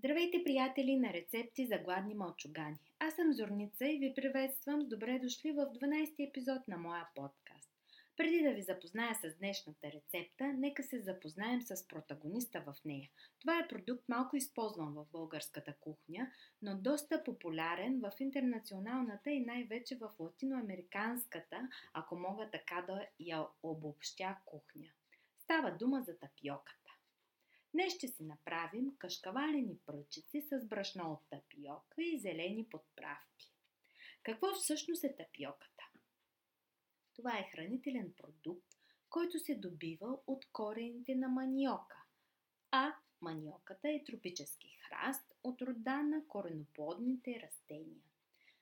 Здравейте, приятели на рецепти за гладни мълчугани. Аз съм Зорница и ви приветствам с добре дошли в 12-ти епизод на моя подкаст. Преди да ви запозная с днешната рецепта, нека се запознаем с протагониста в нея. Това е продукт малко използван в българската кухня, но доста популярен в интернационалната и най-вече в латиноамериканската, ако мога така да я обобщя кухня. Става дума за тапиоката. Днес ще си направим кашкавалени пръчици с брашно от тапиока и зелени подправки. Какво всъщност е тапиоката? Това е хранителен продукт, който се добива от корените на маниока, а маниоката е тропически храст от рода на кореноплодните растения.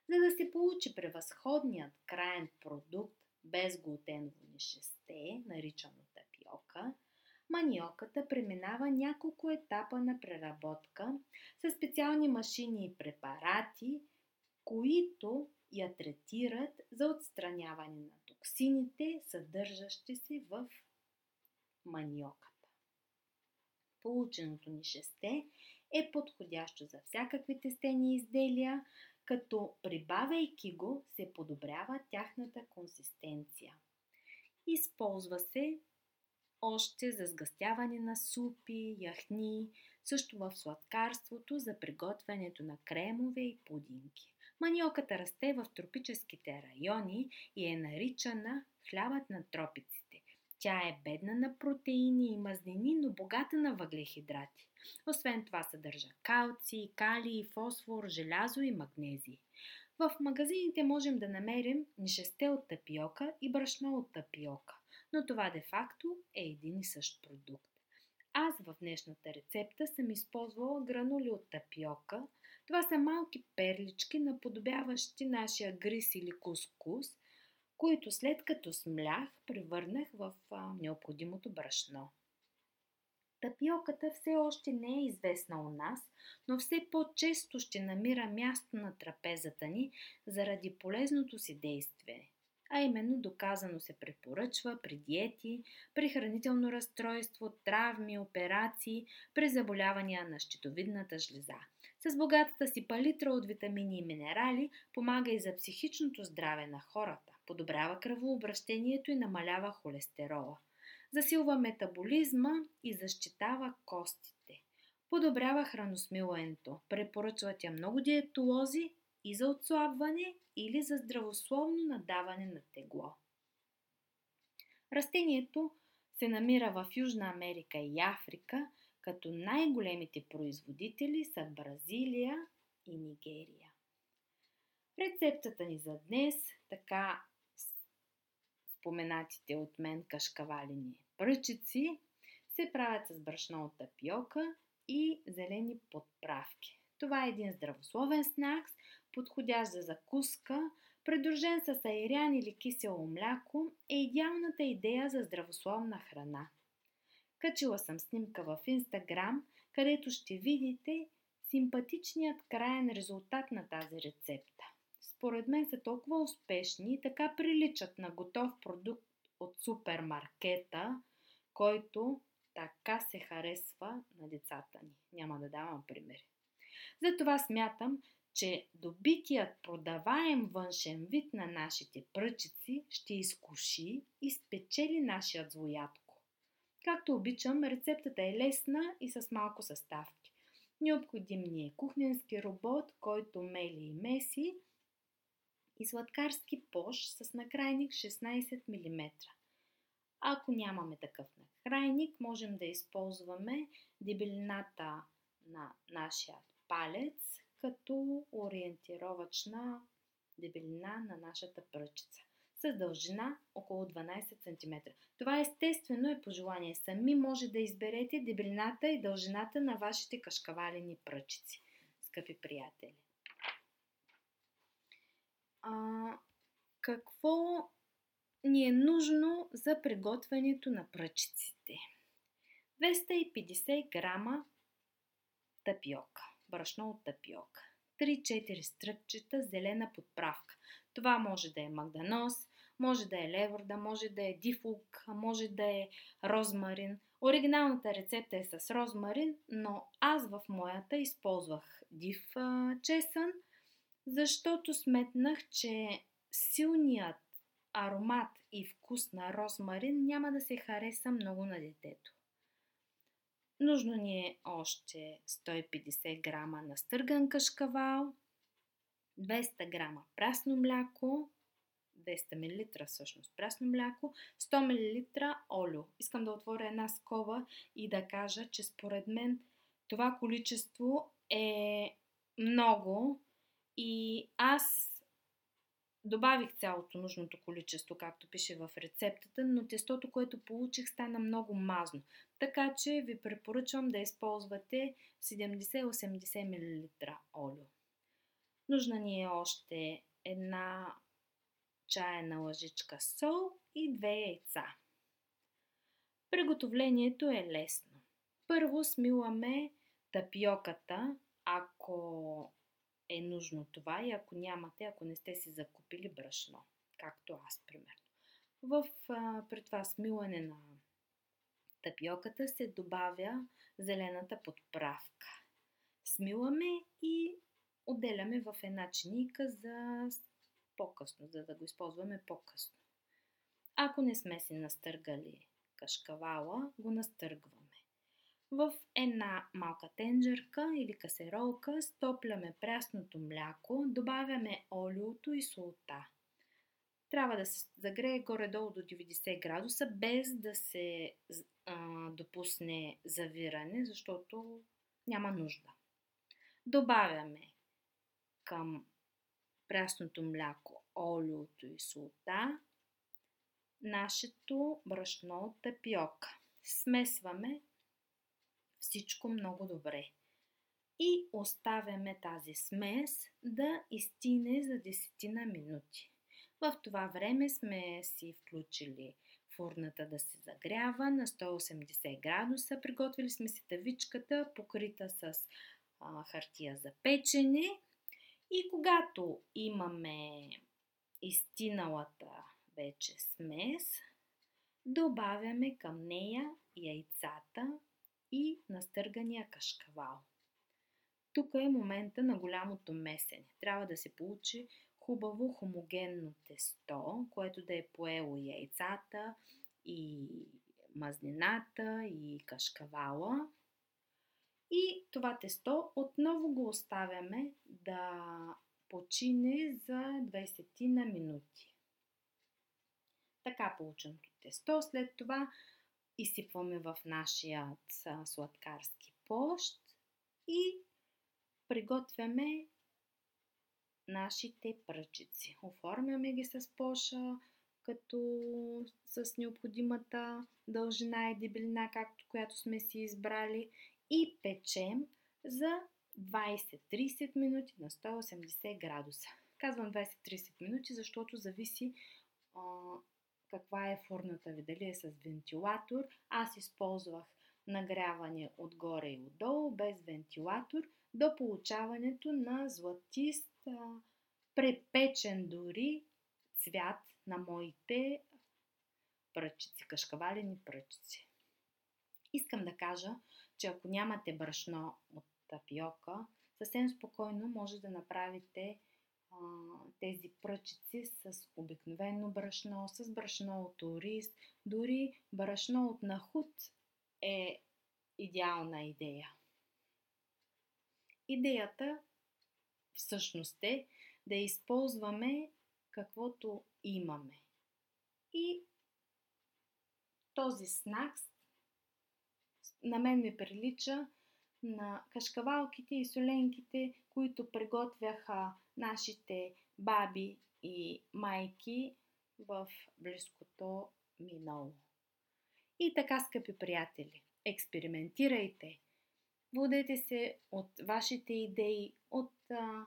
За да се получи превъзходният краен продукт без глутеново нишесте, наричано тапиока, маниоката преминава няколко етапа на преработка с специални машини и препарати, които я третират за отстраняване на токсините, съдържащи се в маниоката. Полученото ни шесте е подходящо за всякакви тестени изделия, като прибавяйки го се подобрява тяхната консистенция. Използва се още за сгъстяване на супи, яхни, също в сладкарството за приготвянето на кремове и пудинки. Маниоката расте в тропическите райони и е наричана хлябът на тропиците. Тя е бедна на протеини и мазнини, но богата на въглехидрати. Освен това съдържа калци, калий, фосфор, желязо и магнезий. В магазините можем да намерим нишесте от тапиока и брашно от тапиока но това де-факто е един и същ продукт. Аз в днешната рецепта съм използвала гранули от тапиока. Това са малки перлички, наподобяващи нашия грис или кускус, които след като смлях, превърнах в а, необходимото брашно. Тапиоката все още не е известна у нас, но все по-често ще намира място на трапезата ни заради полезното си действие а именно доказано се препоръчва при диети, при хранително разстройство, травми, операции, при заболявания на щитовидната жлеза. С богатата си палитра от витамини и минерали помага и за психичното здраве на хората, подобрява кръвообращението и намалява холестерола, засилва метаболизма и защитава костите, подобрява храносмилането, препоръчват я много диетолози и за отслабване или за здравословно надаване на тегло. Растението се намира в Южна Америка и Африка, като най-големите производители са Бразилия и Нигерия. Рецептата ни за днес, така споменатите от мен кашкавалени пръчици, се правят с брашно от тапиока и зелени подправки. Това е един здравословен снакс, подходящ за закуска, придружен с айрян или кисело мляко, е идеалната идея за здравословна храна. Качила съм снимка в Инстаграм, където ще видите симпатичният краен резултат на тази рецепта. Според мен са толкова успешни и така приличат на готов продукт от супермаркета, който така се харесва на децата ни. Няма да давам примери. Затова смятам, че добитият продаваем външен вид на нашите пръчици ще изкуши и спечели нашият злоядко. Както обичам, рецептата е лесна и с малко съставки. Необходим ни е кухненски робот, който мели и меси и сладкарски пош с накрайник 16 мм. Ако нямаме такъв накрайник, можем да използваме дебелината на нашия палец като ориентировачна дебелина на нашата пръчица с дължина около 12 см. Това естествено е пожелание. Сами може да изберете дебелината и дължината на вашите кашкавалени пръчици, скъпи приятели. А, какво ни е нужно за приготвянето на пръчиците? 250 грама тапиока брашно от тапиока. 3-4 стръкчета зелена подправка. Това може да е магданос, може да е леворда, може да е дифук, може да е розмарин. Оригиналната рецепта е с розмарин, но аз в моята използвах див чесън, защото сметнах, че силният аромат и вкус на розмарин няма да се хареса много на детето. Нужно ни е още 150 грама настърган кашкавал, 200 грама прясно мляко, 200 мл всъщност прясно мляко, 100 мл олио. Искам да отворя една скоба и да кажа, че според мен това количество е много и аз добавих цялото нужното количество, както пише в рецептата, но тестото, което получих, стана много мазно. Така че ви препоръчвам да използвате 70-80 мл олио. Нужна ни е още една чайна лъжичка сол и две яйца. Приготовлението е лесно. Първо смиламе тапиоката, ако е нужно това и ако нямате, ако не сте си закупили брашно, както аз, примерно. В, а, при това смилане на тапиоката се добавя зелената подправка. Смиламе и отделяме в една чиника за по-късно, за да го използваме по-късно. Ако не сме си настъргали кашкавала, го настъргваме. В една малка тенджерка или касеролка стопляме прясното мляко, добавяме олиото и солта. Трябва да се загрее горе-долу до 90 градуса, без да се а, допусне завиране, защото няма нужда. Добавяме към прясното мляко, олиото и солта, нашето брашно от тапиока. Смесваме всичко много добре. И оставяме тази смес да изтине за 10 на минути. В това време сме си включили фурната да се загрява на 180 градуса. Приготвили сме си тавичката, покрита с а, хартия за печене. И когато имаме изтиналата вече смес, добавяме към нея яйцата и настъргания кашкавал. Тук е момента на голямото месене. Трябва да се получи хубаво хомогенно тесто, което да е поело яйцата и мазнината и кашкавала. И това тесто отново го оставяме да почине за 20 на минути. Така полученото тесто. След това изсипваме в нашия сладкарски площ и приготвяме нашите пръчици. Оформяме ги с поша, като с необходимата дължина и дебелина, както която сме си избрали и печем за 20-30 минути на 180 градуса. Казвам 20-30 минути, защото зависи а, каква е фурната ви, дали е с вентилатор. Аз използвах нагряване отгоре и отдолу, без вентилатор, до получаването на златист, препечен дори цвят на моите пръчици, кашкавалени пръчици. Искам да кажа, че ако нямате брашно от тапиока, съвсем спокойно може да направите тези пръчици с обикновено брашно, с брашно от ориз, дори брашно от нахут е идеална идея. Идеята всъщност е да използваме каквото имаме. И този снакс на мен ми прилича на кашкавалките и соленките, които приготвяха нашите баби и майки в близкото минало. И така, скъпи приятели, експериментирайте. Водете се от вашите идеи, от а,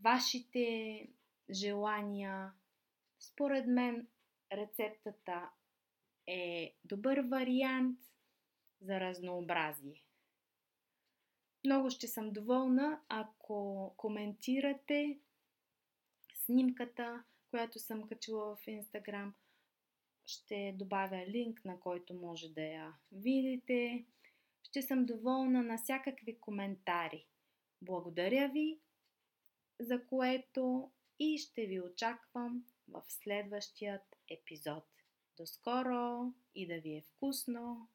вашите желания. Според мен рецептата е добър вариант за разнообразие. Много ще съм доволна, ако коментирате снимката, която съм качила в Инстаграм. ще добавя линк, на който може да я видите. Ще съм доволна на всякакви коментари. Благодаря ви, за което и ще ви очаквам в следващият епизод. До скоро и да ви е вкусно!